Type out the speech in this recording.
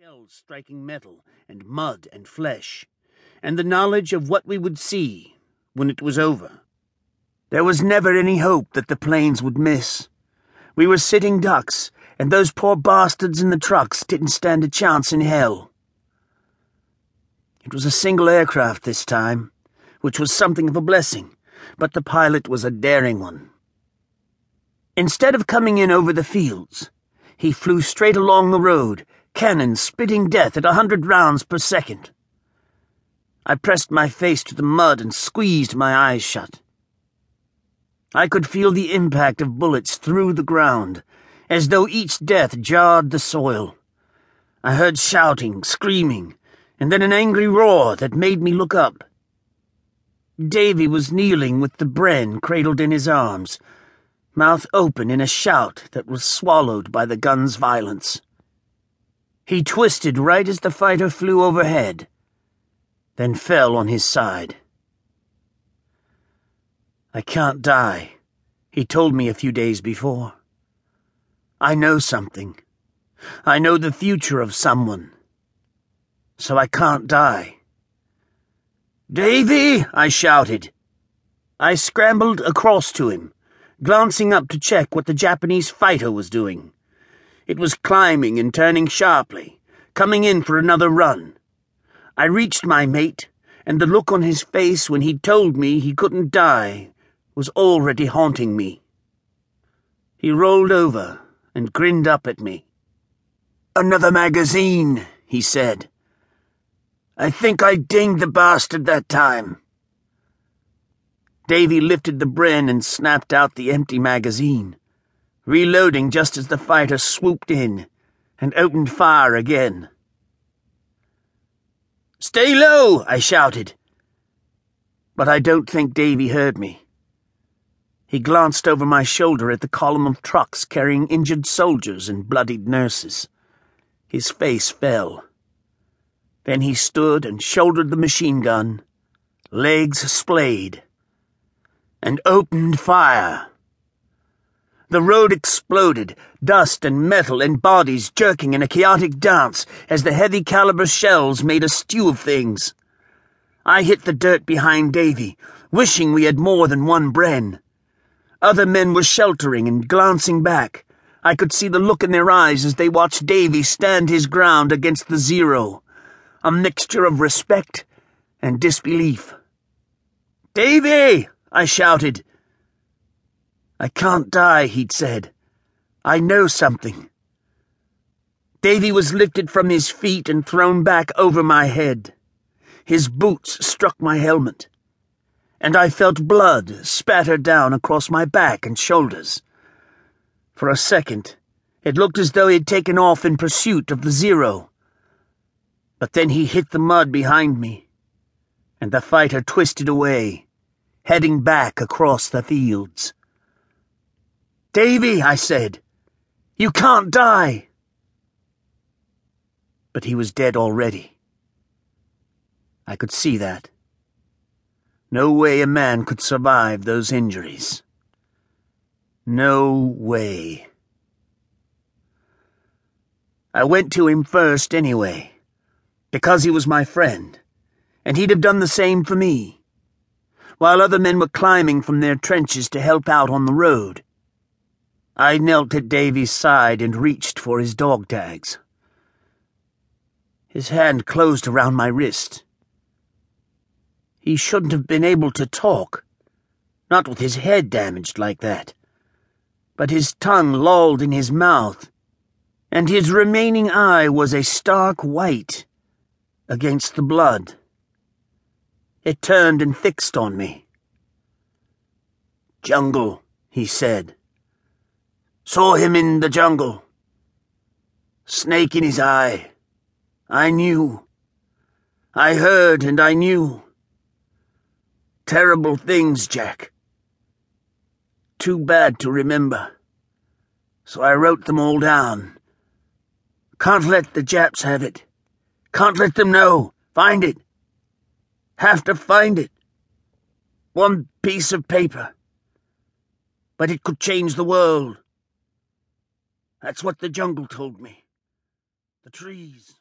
shells striking metal and mud and flesh, and the knowledge of what we would see when it was over. There was never any hope that the planes would miss. We were sitting ducks, and those poor bastards in the trucks didn't stand a chance in hell. It was a single aircraft this time, which was something of a blessing, but the pilot was a daring one. Instead of coming in over the fields, he flew straight along the road cannon spitting death at a hundred rounds per second. I pressed my face to the mud and squeezed my eyes shut. I could feel the impact of bullets through the ground, as though each death jarred the soil. I heard shouting, screaming, and then an angry roar that made me look up. Davy was kneeling with the Bren cradled in his arms, mouth open in a shout that was swallowed by the gun's violence. He twisted right as the fighter flew overhead, then fell on his side. I can't die, he told me a few days before. I know something. I know the future of someone. So I can't die. Davy! I shouted. I scrambled across to him, glancing up to check what the Japanese fighter was doing. It was climbing and turning sharply, coming in for another run. I reached my mate, and the look on his face when he told me he couldn't die was already haunting me. He rolled over and grinned up at me. Another magazine, he said. I think I dinged the bastard that time. Davy lifted the Bren and snapped out the empty magazine reloading just as the fighter swooped in and opened fire again. Stay low, I shouted. But I don't think Davy heard me. He glanced over my shoulder at the column of trucks carrying injured soldiers and bloodied nurses. His face fell. Then he stood and shouldered the machine gun, legs splayed, and opened fire. The road exploded, dust and metal and bodies jerking in a chaotic dance as the heavy caliber shells made a stew of things. I hit the dirt behind Davy, wishing we had more than one Bren. Other men were sheltering and glancing back. I could see the look in their eyes as they watched Davy stand his ground against the Zero, a mixture of respect and disbelief. Davy! I shouted I can't die, he'd said. I know something. Davy was lifted from his feet and thrown back over my head. His boots struck my helmet, and I felt blood spatter down across my back and shoulders. For a second, it looked as though he'd taken off in pursuit of the Zero. But then he hit the mud behind me, and the fighter twisted away, heading back across the fields. Davy, I said, you can't die. But he was dead already. I could see that. No way a man could survive those injuries. No way. I went to him first anyway, because he was my friend, and he'd have done the same for me. While other men were climbing from their trenches to help out on the road, I knelt at Davy's side and reached for his dog tags. His hand closed around my wrist. He shouldn't have been able to talk, not with his head damaged like that. But his tongue lolled in his mouth, and his remaining eye was a stark white against the blood. It turned and fixed on me. Jungle, he said. Saw him in the jungle. Snake in his eye. I knew. I heard and I knew. Terrible things, Jack. Too bad to remember. So I wrote them all down. Can't let the Japs have it. Can't let them know. Find it. Have to find it. One piece of paper. But it could change the world. That's what the jungle told me. The trees.